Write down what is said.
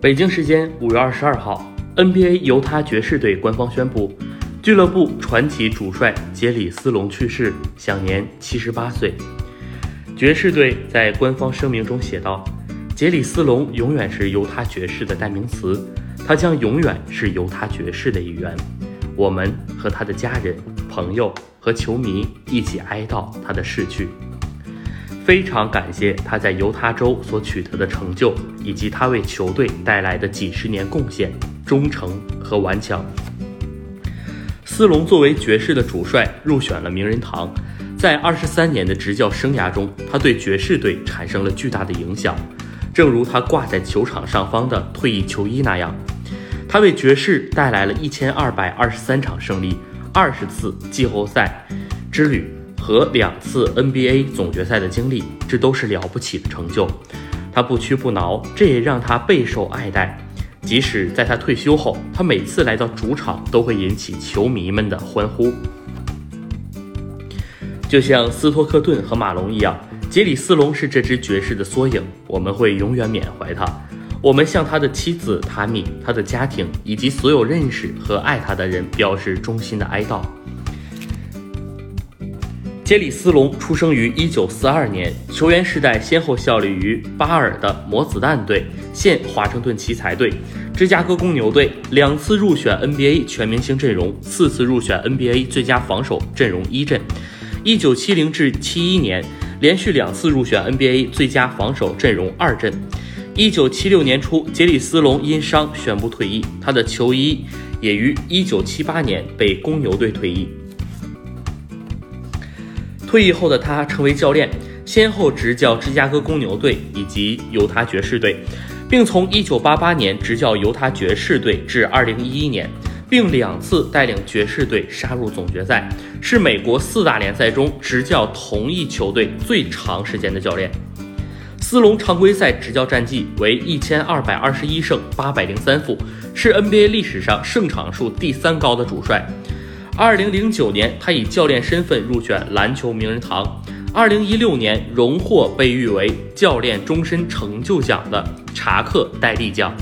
北京时间五月二十二号，NBA 犹他爵士队官方宣布，俱乐部传奇主帅杰里斯隆去世，享年七十八岁。爵士队在官方声明中写道：“杰里斯隆永远是犹他爵士的代名词，他将永远是犹他爵士的一员。我们和他的家人、朋友和球迷一起哀悼他的逝去。”非常感谢他在犹他州所取得的成就，以及他为球队带来的几十年贡献、忠诚和顽强。斯隆作为爵士的主帅入选了名人堂，在二十三年的执教生涯中，他对爵士队产生了巨大的影响。正如他挂在球场上方的退役球衣那样，他为爵士带来了一千二百二十三场胜利、二十次季后赛之旅。和两次 NBA 总决赛的经历，这都是了不起的成就。他不屈不挠，这也让他备受爱戴。即使在他退休后，他每次来到主场都会引起球迷们的欢呼。就像斯托克顿和马龙一样，杰里斯隆是这支爵士的缩影。我们会永远缅怀他。我们向他的妻子塔米、他的家庭以及所有认识和爱他的人表示衷心的哀悼。杰里斯隆出生于1942年，球员时代先后效力于巴尔的魔子弹队、现华盛顿奇才队、芝加哥公牛队，两次入选 NBA 全明星阵容，四次入选 NBA 最佳防守阵容一阵。1970至71年，连续两次入选 NBA 最佳防守阵容二阵。1976年初，杰里斯隆因伤宣布退役，他的球衣也于1978年被公牛队退役。退役后的他成为教练，先后执教芝加哥公牛队以及犹他爵士队，并从1988年执教犹他爵士队至2011年，并两次带领爵士队杀入总决赛，是美国四大联赛中执教同一球队最长时间的教练。斯隆常规赛执教战绩为1221胜803负，是 NBA 历史上胜场数第三高的主帅。二零零九年，他以教练身份入选篮球名人堂。二零一六年，荣获被誉为教练终身成就奖的查克戴利奖。